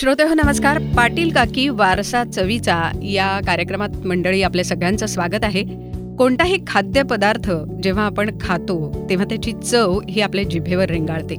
श्रोते हो नमस्कार. पाटील काकी वारसा चवीचा या कार्यक्रमात मंडळी आपल्या सगळ्यांचं स्वागत आहे. कोणताही खाद्यपदार्थ जेव्हा आपण खातो तेव्हा त्याची चव ही आपल्या जिभेवर रेंगाळते.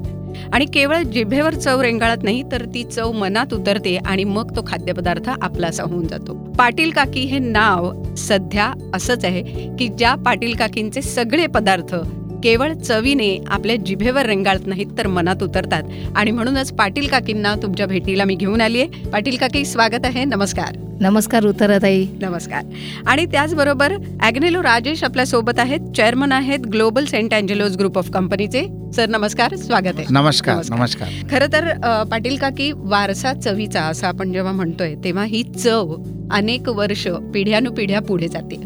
आणि केवळ जिभेवर चव रेंगाळत नाही तर ती चव मनात उतरते आणि मग तो खाद्यपदार्थ आपलासा होऊन जातो. पाटील काकी हे नाव सध्या असंच आहे की ज्या पाटील काकींचे सगळे पदार्थ केवळ चवीने आपल्या जिभेवर रेंगाळत नाहीत तर मनात उतरतात. आणि म्हणूनच पाटील काकींना तुमच्या भेटीला मी घेऊन आली आहे पाटील काकी स्वागत आहे. नमस्कार. नमस्कार उत्तराताई नमस्कार. आणि त्याचबरोबर ॲग्नेलो राजेश आपल्यासोबत आहेत. चेअरमन आहेत global saint Angelo's group of कंपनीचे. सर नमस्कार. स्वागत आहे. नमस्कार नमस्कार. खरं तर पाटील काकी वारसा चवीचा असं आपण जेव्हा म्हणतोय तेव्हा ही चव अनेक वर्ष पिढ्यानुपिढ्या पुढे जाते.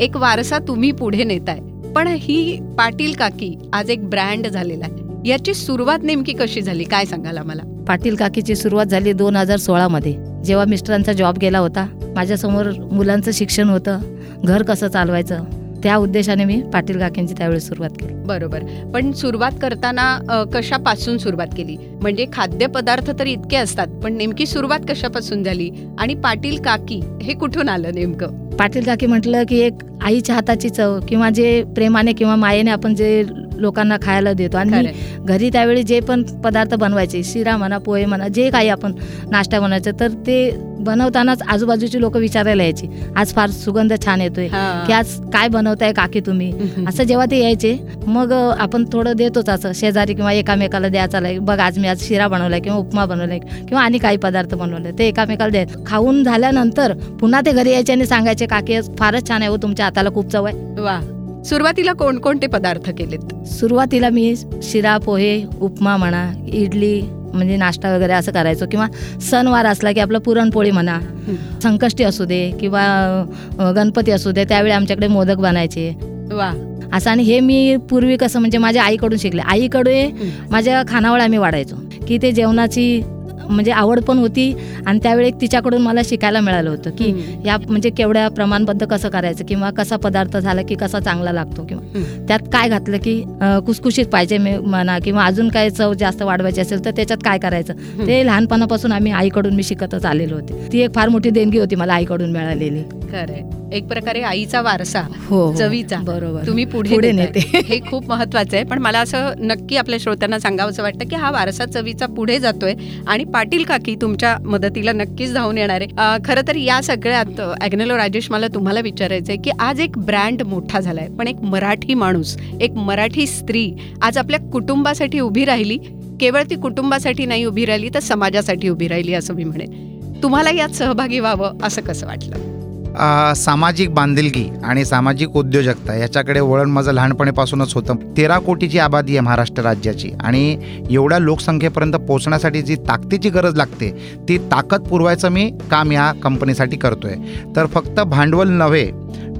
एक वारसा तुम्ही पुढे नेताय. पण ही पाटील काकी आज एक ब्रँड झालेला आहे. याची सुरुवात नेमकी कशी झाली? काय सांगाल आम्हाला? पाटील काकीची सुरुवात झाली दोन हजार सोळामध्ये जेव्हा मिस्टरांचा जॉब गेला होता माझ्यासमोर मुलांचं शिक्षण होतं घर कसं चालवायचं त्या उद्देशाने मी पाटील काकींची त्यावेळी सुरुवात केली. बरोबर. पण सुरुवात करताना कशापासून सुरुवात केली? म्हणजे खाद्यपदार्थ तर इतके असतात पण नेमकी सुरुवात कशापासून झाली? आणि पाटील काकी हे कुठून आलं नेमकं? पाटील काकी म्हटलं की एक आईच्या हाताची चव किंवा जे प्रेमाने किंवा मायेने आपण जे लोकांना खायला देतो आणि. घरी त्यावेळी जे पण पदार्थ बनवायचे शिरा म्हणा पोहे म्हणा जे काही आपण नाश्ता बनवायचं तर ते बनवतानाच आजूबाजूची लोक विचारायला यायची आज फार सुगंध छान येतोय. की आज काय बनवताय काकी तुम्ही. असं जेव्हा ते यायचे मग आपण थोडं देतोच असं शेजारी किंवा एकामेकाला द्यायचा लाईक बघ आज मी आज शिरा बनवलाय किंवा उपमा बनवलाय किंवा आणि काही पदार्थ बनवले ते एकामेकाला द्याय खाऊन झाल्यानंतर पुन्हा ते घरी यायचे आणि सांगायचे काकी फारच छान आहे हो तुमच्या हाताला खूप चव आहे वा सुरुवातीला कोणकोणते पदार्थ केलेत? सुरुवातीला मी शिरा पोहे उपमा म्हणा इडली म्हणजे नाश्ता वगैरे असं करायचो. किंवा सणवार असला की आपलं पुरणपोळी म्हणा. संकष्टी असू दे किंवा गणपती असू दे त्यावेळी आमच्याकडे मोदक बनायचे. वा. असं आणि हे मी पूर्वी कसं म्हणजे माझ्या आईकडून शिकले. आईकडे माझ्या खानावळ आम्ही वाढायचो. की ते जेवणाची म्हणजे आवड पण होती आणि त्यावेळी तिच्याकडून मला शिकायला मिळालं होतं की. या म्हणजे केवढ्या प्रमाणबद्ध कसं करायचं किंवा कसा पदार्थ झाला की कसा चांगला लागतो किंवा. त्यात काय घातलं की कुसकुशीत पाहिजे मे- म्हणा किंवा अजून काय चव जास्त वाढवायची असेल तर त्याच्यात काय करायचं ते लहानपणापासून आम्ही आईकडून मी शिकतच आलेलो होते ती एक फार मोठी देणगी होती मला आईकडून मिळालेली खरंय. एक प्रकारे आईचा वारसा हो हो. चवीचा. बरोबर. तुम्ही पुढे. नेते. हे खूप महत्वाचं आहे. पण मला असं नक्की आपल्या श्रोत्यांना सांगावंसं वाटतं की हा वारसा चवीचा पुढे जातोय. आणि पाटील काकी तुमच्या मदतीला नक्कीच धावून येणार आहे. खरं तर या सगळ्यात ॲग्नेलो राजेश मला तुम्हाला विचारायचं आहे की आज एक ब्रँड मोठा झालाय. पण एक मराठी माणूस एक मराठी स्त्री आज आपल्या कुटुंबासाठी उभी राहिली. केवळ ती कुटुंबासाठी नाही उभी राहिली तर समाजासाठी उभी राहिली असं मी म्हणेन. तुम्हाला यात सहभागी व्हावं असं कसं वाटलं? सामाजिक बांधिलकी आणि सामाजिक उद्योजकता याच्याकडे वळण माझं लहानपणीपासूनच होतं. तेरा कोटीची आबादी आहे महाराष्ट्र राज्याची आणि एवढ्या लोकसंख्येपर्यंत पोहोचण्यासाठी जी ताकदीची गरज लागते ती ताकद पुरवायचं मी काम या कंपनीसाठी करतोय. तर फक्त भांडवल नव्हे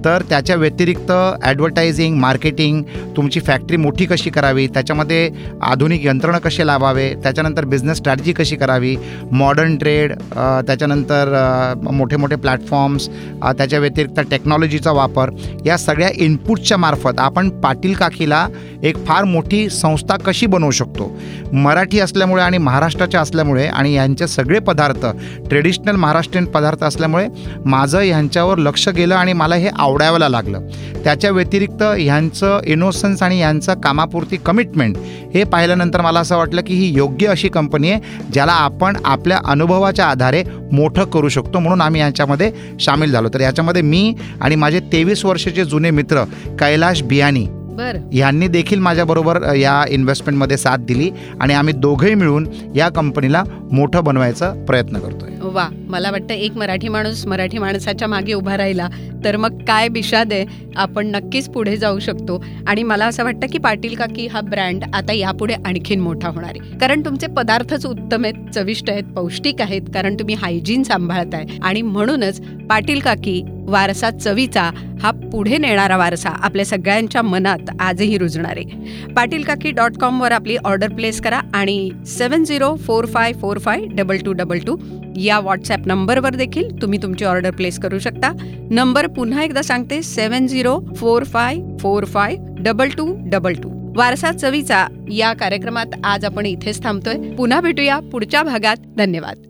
तर त्याच्या व्यतिरिक्त ॲडव्हर्टायझिंग मार्केटिंग तुमची फॅक्टरी मोठी कशी करावी त्याच्यामध्ये आधुनिक यंत्रणं कसे लावावे त्याच्यानंतर बिझनेस स्ट्रॅटजी कशी करावी मॉडर्न ट्रेड त्याच्यानंतर मोठे मोठे प्लॅटफॉर्म्स त्याच्या व्यतिरिक्त टेक्नॉलॉजीचा वापर या सगळ्या इनपुटच्या मार्फत आपण पाटील काकीला एक फार मोठी संस्था कशी बनवू शकतो? मराठी असल्यामुळे आणि महाराष्ट्राच्या असल्यामुळे आणि यांचे सगळे पदार्थ ट्रेडिशनल महाराष्ट्रीयन पदार्थ असल्यामुळे माझं ह्यांच्यावर लक्ष गेलं आणि मला हे आवडायला लागलं. त्याच्या व्यतिरिक्त ह्यांचं इनोसन्स आणि यांचं कामापुरती कमिटमेंट हे पाहिल्यानंतर मला असं वाटलं की ही योग्य अशी कंपनी आहे ज्याला आपण आपल्या अनुभवाच्या आधारे मोठं करू शकतो म्हणून आम्ही यांच्यामध्ये सामील झालो. तर याच्यामध्ये मी आणि माझे तेवीस वर्षाचे जुने मित्र कैलाश बियानी बरं. यांनी देखील माझ्याबरोबर या इन्व्हेस्टमेंटमध्ये साथ दिली आणि आम्ही दोघंही मिळून या कंपनीला मोठं बनवायचा प्रयत्न करतोय. वा मला वाटतं एक मराठी माणूस मराठी माणसाच्या मागे उभा राहिला तर मग काय बिषाद आहे आपण नक्कीच पुढे जाऊ शकतो. आणि मला असं वाटतं की पाटील काकी हा ब्रँड आता यापुढे आणखीन मोठा होणार आहे. कारण तुमचे पदार्थच उत्तम आहेत चविष्ट आहेत पौष्टिक आहेत कारण तुम्ही हायजीन सांभाळताय. आणि म्हणूनच पाटील काकी वारसा चवीचा हा पुढे नेणारा वारसा आपल्या सगळ्यांच्या मनात आजही रुजणार. आहे पाटील काकी डॉट कॉमवर आपली ऑर्डर प्लेस करा आणि seven zero four five four five double two double two या व्हॉट्सॲप नंबरवर देखील तुम्ही तुमची ऑर्डर प्लेस करू शकता. नंबर पुन्हा एकदा सांगते seven zero four five four five double two double two. वारसा चवीचा या कार्यक्रमात आज आपण इथेच थांबतोय. पुन्हा भेटूया पुढच्या भागात. धन्यवाद.